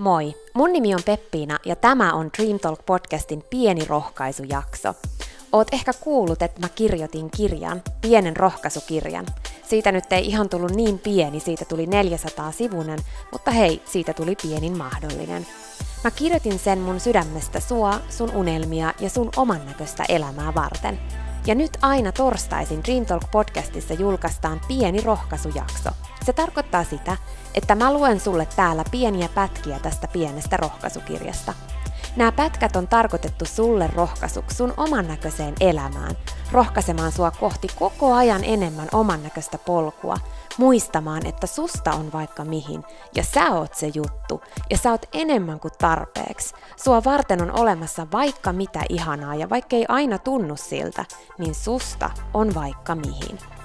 Moi, mun nimi on Peppiina ja tämä on Dream Talk podcastin pieni rohkaisujakso. Oot ehkä kuullut, että mä kirjoitin kirjan, pienen rohkaisukirjan. Siitä nyt ei ihan tullut niin pieni, siitä tuli 400 sivunen, mutta hei, siitä tuli pienin mahdollinen. Mä kirjoitin sen mun sydämestä sua, sun unelmia ja sun oman näköistä elämää varten. Ja nyt aina torstaisin Dream Talk podcastissa julkaistaan pieni rohkaisujakso. Se tarkoittaa sitä, että mä luen sulle täällä pieniä pätkiä tästä pienestä rohkaisukirjasta. Nämä pätkät on tarkoitettu sulle rohkaisuksi sun oman näköiseen elämään, rohkaisemaan sua kohti koko ajan enemmän oman näköistä polkua, muistamaan, että susta on vaikka mihin, ja sä oot se juttu, ja sä oot enemmän kuin tarpeeksi. Sua varten on olemassa vaikka mitä ihanaa, ja vaikka ei aina tunnu siltä, niin susta on vaikka mihin.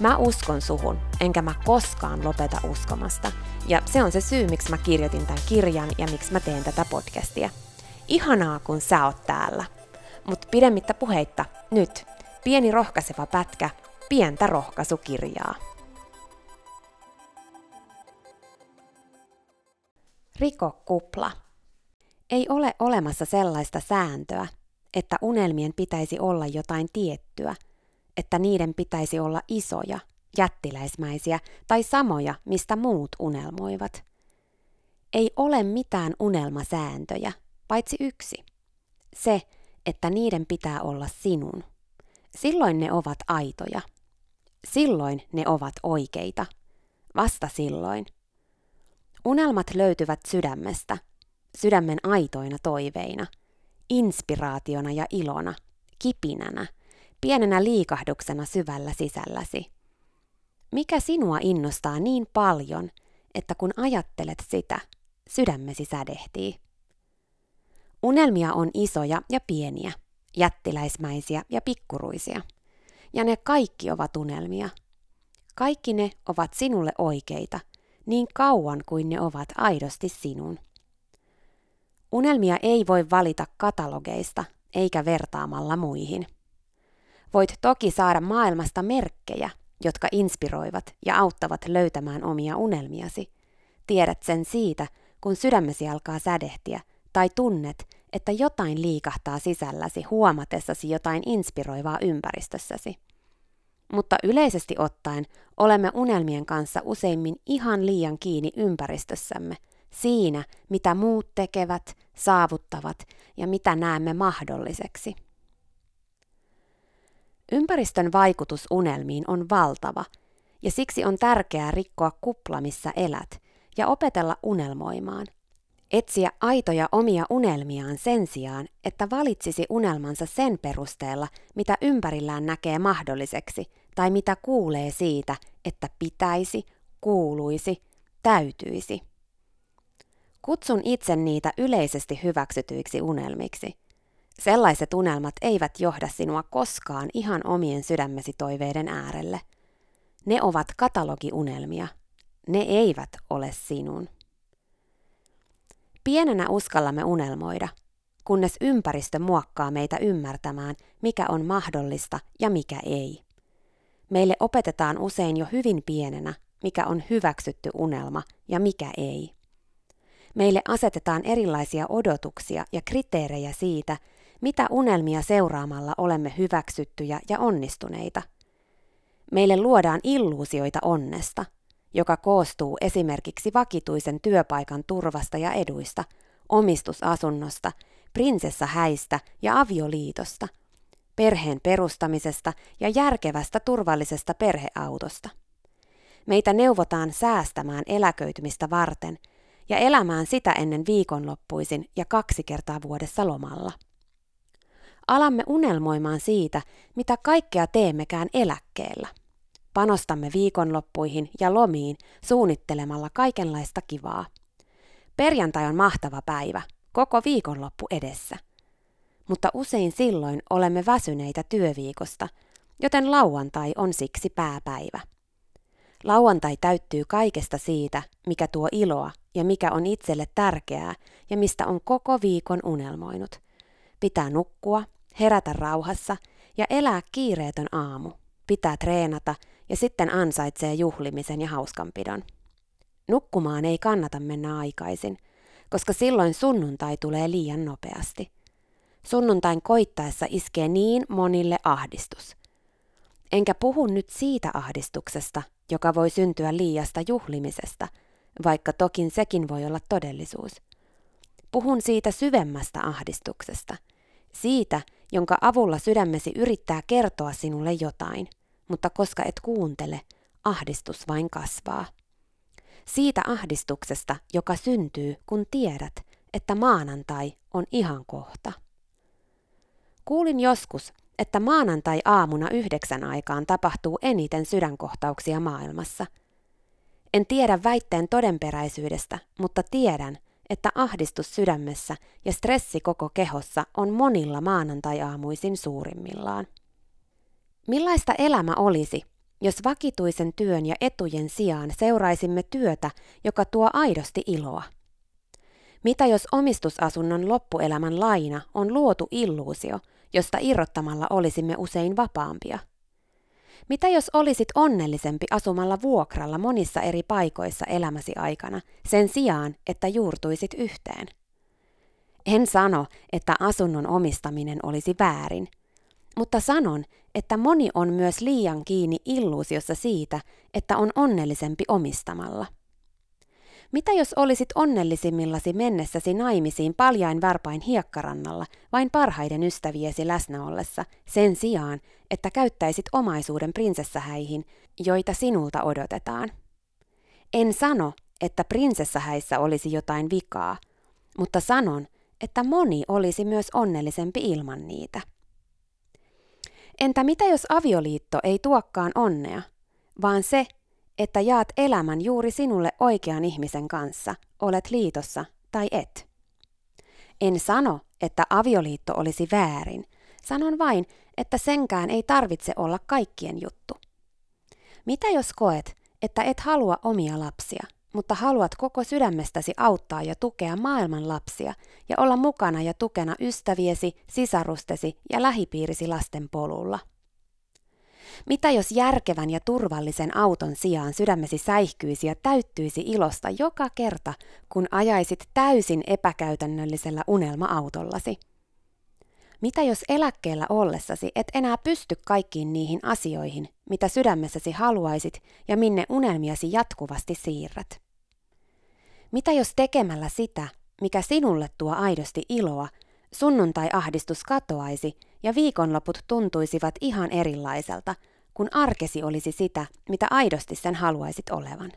Mä uskon suhun, enkä mä koskaan lopeta uskomasta. Ja se on se syy, miksi mä kirjoitin tämän kirjan ja miksi mä teen tätä podcastia. Ihanaa, kun sä oot täällä. Mutta pidemmittä puheitta, nyt pieni rohkaiseva pätkä, pientä rohkaisukirjaa. Riko kupla. Ei ole olemassa sellaista sääntöä, että unelmien pitäisi olla jotain tiettyä, että niiden pitäisi olla isoja, jättiläismäisiä tai samoja, mistä muut unelmoivat. Ei ole mitään unelmasääntöjä, paitsi yksi. Se, että niiden pitää olla sinun. Silloin ne ovat aitoja. Silloin ne ovat oikeita. Vasta silloin. Unelmat löytyvät sydämestä, sydämen aitoina toiveina, inspiraationa ja ilona, kipinänä, pienenä liikahduksena syvällä sisälläsi. Mikä sinua innostaa niin paljon, että kun ajattelet sitä, sydämesi sädehtii? Unelmia on isoja ja pieniä, jättiläismäisiä ja pikkuruisia. Ja ne kaikki ovat unelmia. Kaikki ne ovat sinulle oikeita, niin kauan kuin ne ovat aidosti sinun. Unelmia ei voi valita katalogeista eikä vertaamalla muihin. Voit toki saada maailmasta merkkejä, jotka inspiroivat ja auttavat löytämään omia unelmiasi. Tiedät sen siitä, kun sydämesi alkaa sädehtiä tai tunnet, että jotain liikahtaa sisälläsi huomatessasi jotain inspiroivaa ympäristössäsi. Mutta yleisesti ottaen olemme unelmien kanssa useimmin ihan liian kiinni ympäristössämme, siinä mitä muut tekevät, saavuttavat ja mitä näemme mahdolliseksi. Ympäristön vaikutus unelmiin on valtava, ja siksi on tärkeää rikkoa kupla, missä elät, ja opetella unelmoimaan – etsiä aitoja omia unelmiaan sen sijaan, että valitsisi unelmansa sen perusteella, mitä ympärillään näkee mahdolliseksi tai mitä kuulee siitä, että pitäisi, kuuluisi, täytyisi. Kutsun itse niitä yleisesti hyväksytyiksi unelmiksi. Sellaiset unelmat eivät johda sinua koskaan ihan omien sydämesi toiveiden äärelle. Ne ovat katalogiunelmia. Ne eivät ole sinun. Pienenä uskallamme unelmoida, kunnes ympäristö muokkaa meitä ymmärtämään, mikä on mahdollista ja mikä ei. Meille opetetaan usein jo hyvin pienenä, mikä on hyväksytty unelma ja mikä ei. Meille asetetaan erilaisia odotuksia ja kriteerejä siitä, mitä unelmia seuraamalla olemme hyväksyttyjä ja onnistuneita. Meille luodaan illuusioita onnesta – joka koostuu esimerkiksi vakituisen työpaikan turvasta ja eduista, omistusasunnosta, prinsessahäistä ja avioliitosta, perheen perustamisesta ja järkevästä turvallisesta perheautosta. Meitä neuvotaan säästämään eläköitymistä varten ja elämään sitä ennen viikonloppuisin ja kaksi kertaa vuodessa lomalla. Alamme unelmoimaan siitä, mitä kaikkea teemmekään eläkkeellä – Panostamme viikonloppuihin ja lomiin suunnittelemalla kaikenlaista kivaa. Perjantai on mahtava päivä, koko viikonloppu edessä. Mutta usein silloin olemme väsyneitä työviikosta, joten lauantai on siksi pääpäivä. Lauantai täyttyy kaikesta siitä, mikä tuo iloa ja mikä on itselle tärkeää ja mistä on koko viikon unelmoinut. Pitää nukkua, herätä rauhassa ja elää kiireetön aamu. Pitää treenata ja sitten ansaitsee juhlimisen ja hauskanpidon. Nukkumaan ei kannata mennä aikaisin, koska silloin sunnuntai tulee liian nopeasti. Sunnuntain koittaessa iskee niin monille ahdistus. Enkä puhu nyt siitä ahdistuksesta, joka voi syntyä liiasta juhlimisesta, vaikka tokin sekin voi olla todellisuus. Puhun siitä syvemmästä ahdistuksesta, siitä, jonka avulla sydämesi yrittää kertoa sinulle jotain, mutta koska et kuuntele, ahdistus vain kasvaa. Siitä ahdistuksesta, joka syntyy, kun tiedät, että maanantai on ihan kohta. Kuulin joskus, että maanantai-aamuna yhdeksän aikaan tapahtuu eniten sydänkohtauksia maailmassa. En tiedä väitteen todenperäisyydestä, mutta tiedän, että ahdistus sydämessä ja stressi koko kehossa on monilla maanantai-aamuisin suurimmillaan. Millaista elämä olisi, jos vakituisen työn ja etujen sijaan seuraisimme työtä, joka tuo aidosti iloa? Mitä jos omistusasunnon loppuelämän laina on luotu illuusio, josta irrottamalla olisimme usein vapaampia? Mitä jos olisit onnellisempi asumalla vuokralla monissa eri paikoissa elämäsi aikana, sen sijaan, että juurtuisit yhteen? En sano, että asunnon omistaminen olisi väärin, mutta sanon, että moni on myös liian kiinni illuusiossa siitä, että on onnellisempi omistamalla. Mitä jos olisit onnellisimmillasi mennessäsi naimisiin paljain varpain hiekkarannalla vain parhaiden ystäviesi läsnä ollessa, sen sijaan, että käyttäisit omaisuuden prinsessahäihin, joita sinulta odotetaan? En sano, että prinsessahäissä olisi jotain vikaa, mutta sanon, että moni olisi myös onnellisempi ilman niitä. Entä mitä jos avioliitto ei tuokkaan onnea, vaan se, että jaat elämän juuri sinulle oikean ihmisen kanssa, olet liitossa tai et. En sano, että avioliitto olisi väärin. Sanon vain, että senkään ei tarvitse olla kaikkien juttu. Mitä jos koet, että et halua omia lapsia, mutta haluat koko sydämestäsi auttaa ja tukea maailman lapsia ja olla mukana ja tukena ystäviesi, sisarustesi ja lähipiirisi lasten polulla? Mitä jos järkevän ja turvallisen auton sijaan sydämesi säihkyisi ja täyttyisi ilosta joka kerta, kun ajaisit täysin epäkäytännöllisellä unelma-autollasi? Mitä jos eläkkeellä ollessasi et enää pysty kaikkiin niihin asioihin, mitä sydämessäsi haluaisit ja minne unelmiasi jatkuvasti siirrät? Mitä jos tekemällä sitä, mikä sinulle tuo aidosti iloa, sunnuntai-ahdistus katoaisi ja viikonloput tuntuisivat ihan erilaiselta, kun arkesi olisi sitä, mitä aidosti sen haluaisit olevan?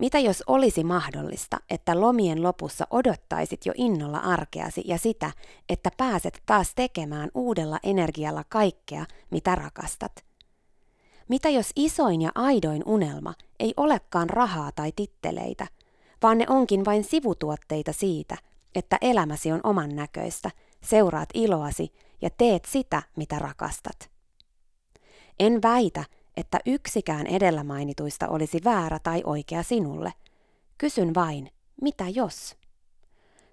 Mitä jos olisi mahdollista, että lomien lopussa odottaisit jo innolla arkeasi ja sitä, että pääset taas tekemään uudella energialla kaikkea, mitä rakastat? Mitä jos isoin ja aidoin unelma ei olekaan rahaa tai titteleitä, vaan ne onkin vain sivutuotteita siitä, että elämäsi on oman näköistä, seuraat iloasi ja teet sitä, mitä rakastat. En väitä, että yksikään edellä mainituista olisi väärä tai oikea sinulle. Kysyn vain, mitä jos?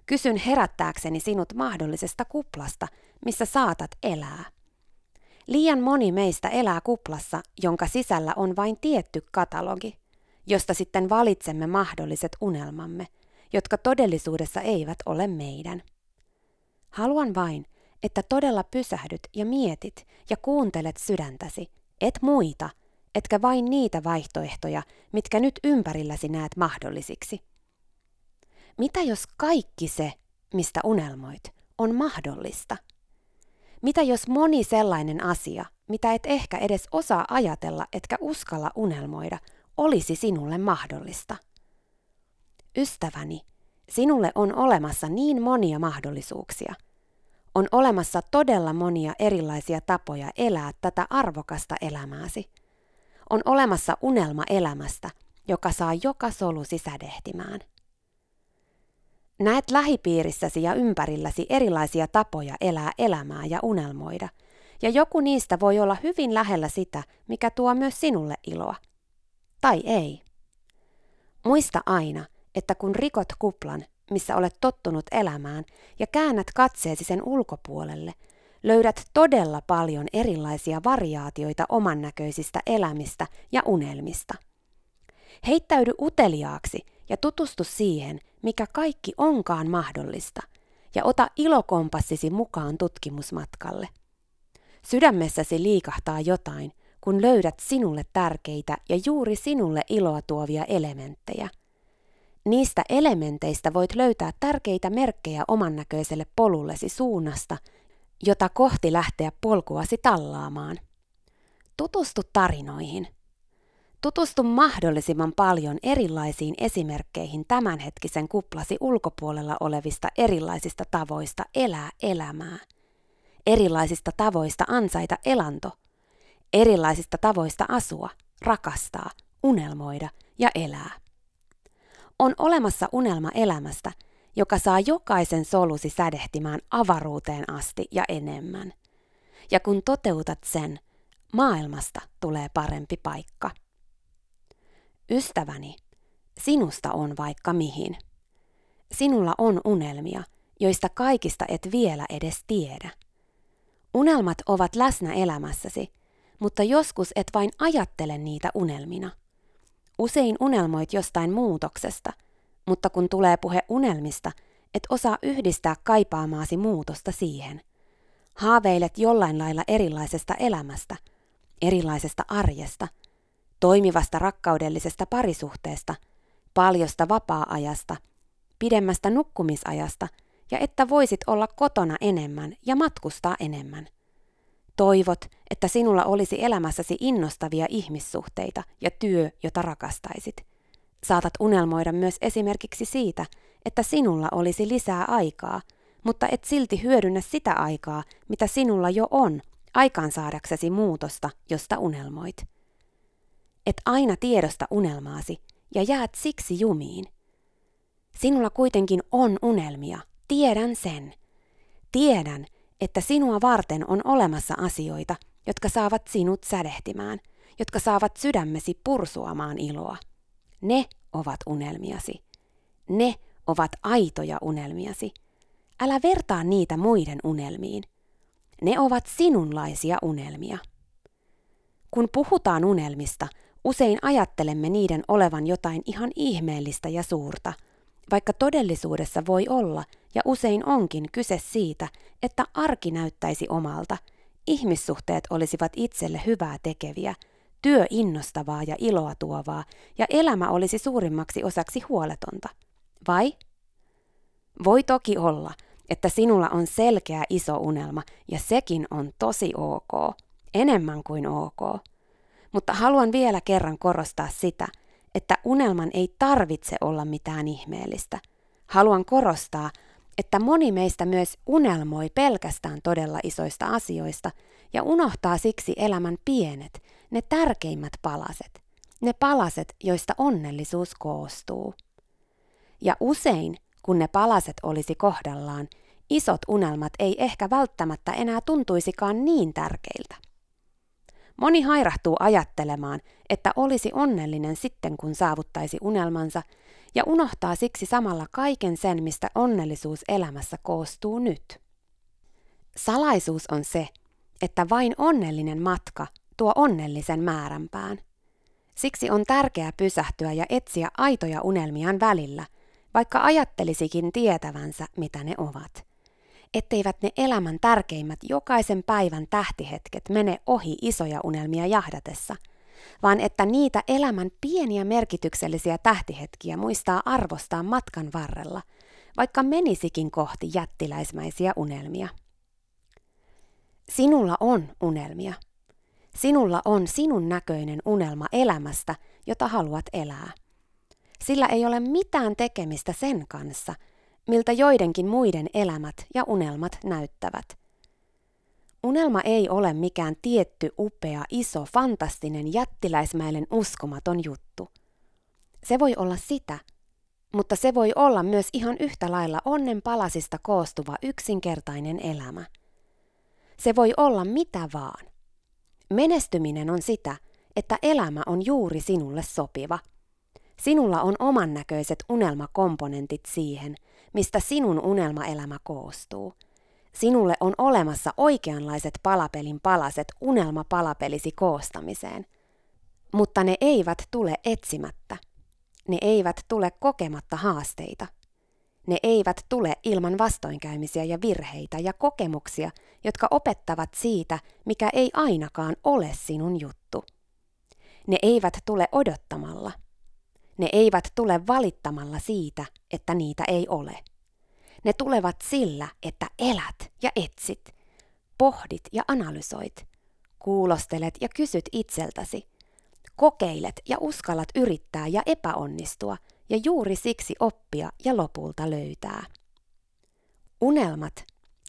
Kysyn herättääkseni sinut mahdollisesta kuplasta, missä saatat elää. Liian moni meistä elää kuplassa, jonka sisällä on vain tietty katalogi, josta sitten valitsemme mahdolliset unelmamme, jotka todellisuudessa eivät ole meidän. Haluan vain, että todella pysähdyt ja mietit ja kuuntelet sydäntäsi, et muita, etkä vain niitä vaihtoehtoja, mitkä nyt ympärilläsi näet mahdollisiksi. Mitä jos kaikki se, mistä unelmoit, on mahdollista? Mitä jos moni sellainen asia, mitä et ehkä edes osaa ajatella etkä uskalla unelmoida, olisi sinulle mahdollista? Ystäväni, sinulle on olemassa niin monia mahdollisuuksia – on olemassa todella monia erilaisia tapoja elää tätä arvokasta elämääsi. On olemassa unelma elämästä, joka saa joka solu sisädehtimään. Näet lähipiirissäsi ja ympärilläsi erilaisia tapoja elää elämää ja unelmoida, ja joku niistä voi olla hyvin lähellä sitä, mikä tuo myös sinulle iloa. Tai ei. Muista aina, että kun rikot kuplan, missä olet tottunut elämään, ja käännät katseesi sen ulkopuolelle, löydät todella paljon erilaisia variaatioita oman näköisistä elämistä ja unelmista. Heittäydy uteliaaksi ja tutustu siihen, mikä kaikki onkaan mahdollista, ja ota ilokompassisi mukaan tutkimusmatkalle. Sydämessäsi liikahtaa jotain, kun löydät sinulle tärkeitä ja juuri sinulle iloa tuovia elementtejä. Niistä elementeistä voit löytää tärkeitä merkkejä oman näköiselle polullesi suunnasta, jota kohti lähteä polkuasi tallaamaan. Tutustu tarinoihin. Tutustu mahdollisimman paljon erilaisiin esimerkkeihin tämänhetkisen kuplasi ulkopuolella olevista erilaisista tavoista elää elämää. Erilaisista tavoista ansaita elanto. Erilaisista tavoista asua, rakastaa, unelmoida ja elää. On olemassa unelma elämästä, joka saa jokaisen solusi sädehtimään avaruuteen asti ja enemmän. Ja kun toteutat sen, maailmasta tulee parempi paikka. Ystäväni, sinusta on vaikka mihin. Sinulla on unelmia, joista kaikista et vielä edes tiedä. Unelmat ovat läsnä elämässäsi, mutta joskus et vain ajattele niitä unelmina. Usein unelmoit jostain muutoksesta, mutta kun tulee puhe unelmista, et osaa yhdistää kaipaamaasi muutosta siihen. Haaveilet jollain lailla erilaisesta elämästä, erilaisesta arjesta, toimivasta rakkaudellisesta parisuhteesta, paljosta vapaa-ajasta, pidemmästä nukkumisajasta ja että voisit olla kotona enemmän ja matkustaa enemmän. Toivot, että sinulla olisi elämässäsi innostavia ihmissuhteita ja työ, jota rakastaisit. Saatat unelmoida myös esimerkiksi siitä, että sinulla olisi lisää aikaa, mutta et silti hyödynnä sitä aikaa, mitä sinulla jo on, aikaansaadaksesi muutosta, josta unelmoit. Et aina tiedosta unelmaasi ja jäät siksi jumiin. Sinulla kuitenkin on unelmia, tiedän sen. Tiedän, että sinua varten on olemassa asioita, jotka saavat sinut sädehtimään, jotka saavat sydämesi pursuamaan iloa. Ne ovat unelmiasi. Ne ovat aitoja unelmiasi. Älä vertaa niitä muiden unelmiin. Ne ovat sinunlaisia unelmia. Kun puhutaan unelmista, usein ajattelemme niiden olevan jotain ihan ihmeellistä ja suurta, vaikka todellisuudessa voi olla ja usein onkin kyse siitä, että arki näyttäisi omalta, ihmissuhteet olisivat itselle hyvää tekeviä, työ innostavaa ja iloa tuovaa ja elämä olisi suurimmaksi osaksi huoletonta. Vai? Voi toki olla, että sinulla on selkeä iso unelma ja sekin on tosi ok, enemmän kuin ok. Mutta haluan vielä kerran korostaa sitä, että unelman ei tarvitse olla mitään ihmeellistä. Haluan korostaa, että moni meistä myös unelmoi pelkästään todella isoista asioista ja unohtaa siksi elämän pienet, ne tärkeimmät palaset, ne palaset, joista onnellisuus koostuu. Ja usein, kun ne palaset olisi kohdallaan, isot unelmat ei ehkä välttämättä enää tuntuisikaan niin tärkeiltä. Moni hairahtuu ajattelemaan, että olisi onnellinen sitten kun saavuttaisi unelmansa, ja unohtaa siksi samalla kaiken sen, mistä onnellisuus elämässä koostuu nyt. Salaisuus on se, että vain onnellinen matka tuo onnellisen määränpään. Siksi on tärkeää pysähtyä ja etsiä aitoja unelmiaan välillä, vaikka ajattelisikin tietävänsä, mitä ne ovat etteivät ne elämän tärkeimmät jokaisen päivän tähtihetket mene ohi isoja unelmia jahdatessa, vaan että niitä elämän pieniä merkityksellisiä tähtihetkiä muistaa arvostaa matkan varrella, vaikka menisikin kohti jättiläismäisiä unelmia. Sinulla on unelmia. Sinulla on sinun näköinen unelma elämästä, jota haluat elää. Sillä ei ole mitään tekemistä sen kanssa – miltä joidenkin muiden elämät ja unelmat näyttävät. Unelma ei ole mikään tietty, upea, iso, fantastinen, jättiläismäinen, uskomaton juttu. Se voi olla sitä, mutta se voi olla myös ihan yhtä lailla onnen palasista koostuva yksinkertainen elämä. Se voi olla mitä vaan. Menestyminen on sitä, että elämä on juuri sinulle sopiva. Sinulla on oman näköiset unelmakomponentit siihen – mistä sinun unelmaelämä koostuu. Sinulle on olemassa oikeanlaiset palapelin palaset unelmapalapelisi koostamiseen. Mutta ne eivät tule etsimättä. Ne eivät tule kokematta haasteita. Ne eivät tule ilman vastoinkäymisiä ja virheitä ja kokemuksia, jotka opettavat siitä, mikä ei ainakaan ole sinun juttu. Ne eivät tule odottamalla. Ne eivät tule valittamalla siitä, että niitä ei ole. Ne tulevat sillä, että elät ja etsit, pohdit ja analysoit, kuulostelet ja kysyt itseltäsi, kokeilet ja uskallat yrittää ja epäonnistua ja juuri siksi oppia ja lopulta löytää. Unelmat,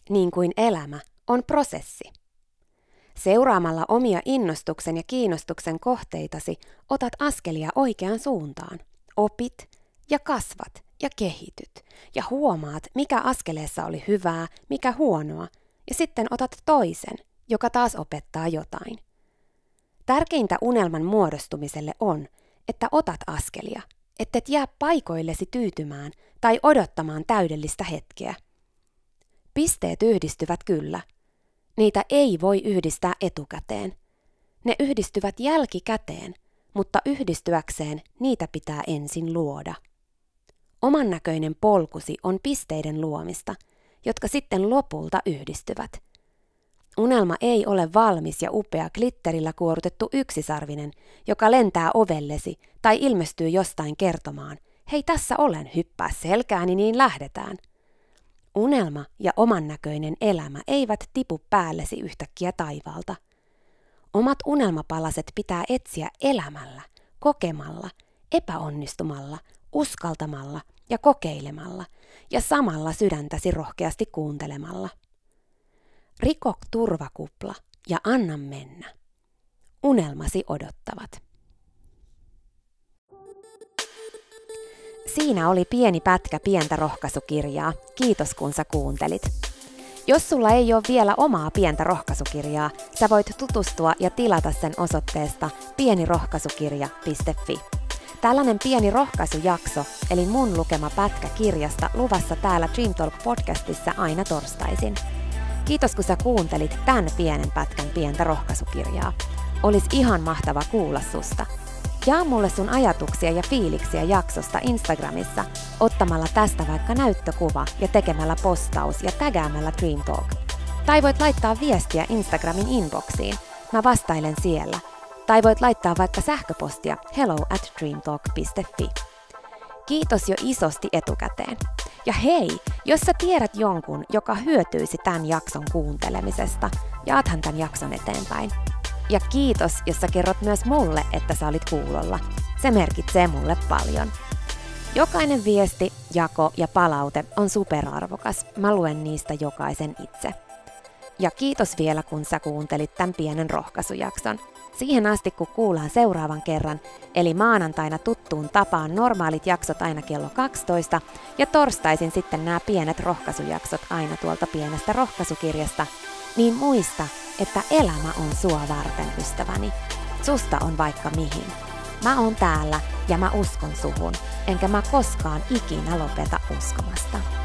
niin kuin elämä, on prosessi. Seuraamalla omia innostuksen ja kiinnostuksen kohteitasi otat askelia oikeaan suuntaan. Opit ja kasvat ja kehityt ja huomaat, mikä askeleessa oli hyvää, mikä huonoa, ja sitten otat toisen, joka taas opettaa jotain. Tärkeintä unelman muodostumiselle on, että otat askelia, ettet jää paikoillesi tyytymään tai odottamaan täydellistä hetkeä. Pisteet yhdistyvät kyllä. Niitä ei voi yhdistää etukäteen. Ne yhdistyvät jälkikäteen, mutta yhdistyäkseen niitä pitää ensin luoda. Oman näköinen polkusi on pisteiden luomista, jotka sitten lopulta yhdistyvät – Unelma ei ole valmis ja upea glitterillä kuorutettu yksisarvinen, joka lentää ovellesi tai ilmestyy jostain kertomaan, hei tässä olen, hyppää selkääni niin lähdetään. Unelma ja oman näköinen elämä eivät tipu päällesi yhtäkkiä taivaalta. Omat unelmapalaset pitää etsiä elämällä, kokemalla, epäonnistumalla, uskaltamalla ja kokeilemalla ja samalla sydäntäsi rohkeasti kuuntelemalla. Riko turvakupla ja anna mennä. Unelmasi odottavat. Siinä oli pieni pätkä pientä rohkaisukirjaa. Kiitos kun sä kuuntelit. Jos sulla ei ole vielä omaa pientä rohkaisukirjaa, sä voit tutustua ja tilata sen osoitteesta pienirohkaisukirja.fi. Tällainen pieni rohkaisujakso, eli mun lukema pätkä kirjasta luvassa täällä Dream Talk podcastissa aina torstaisin. Kiitos kun sä kuuntelit tämän pienen pätkän pientä rohkaisukirjaa. Olis ihan mahtava kuulla susta. Jaa mulle sun ajatuksia ja fiiliksiä jaksosta Instagramissa ottamalla tästä vaikka näyttökuva ja tekemällä postaus ja tägäämällä Dream Talk. Tai voit laittaa viestiä Instagramin inboxiin. Mä vastailen siellä. Tai voit laittaa vaikka sähköpostia hello at dreamtalk.fi. Kiitos jo isosti etukäteen. Ja hei, jos sä tiedät jonkun, joka hyötyisi tämän jakson kuuntelemisesta, jaathan tämän jakson eteenpäin. Ja kiitos, jos sä kerrot myös mulle, että sä olit kuulolla. Se merkitsee mulle paljon. Jokainen viesti, jako ja palaute on superarvokas. Mä luen niistä jokaisen itse. Ja kiitos vielä, kun sä kuuntelit tämän pienen rohkaisujakson. Siihen asti, kun kuullaan seuraavan kerran, eli maanantaina tuttuun tapaan normaalit jaksot aina kello 12 ja torstaisin sitten nämä pienet rohkaisujaksot aina tuolta pienestä rohkaisukirjasta, niin muista, että elämä on sua varten, ystäväni. Susta on vaikka mihin. Mä oon täällä ja mä uskon suhun, enkä mä koskaan ikinä lopeta uskomasta.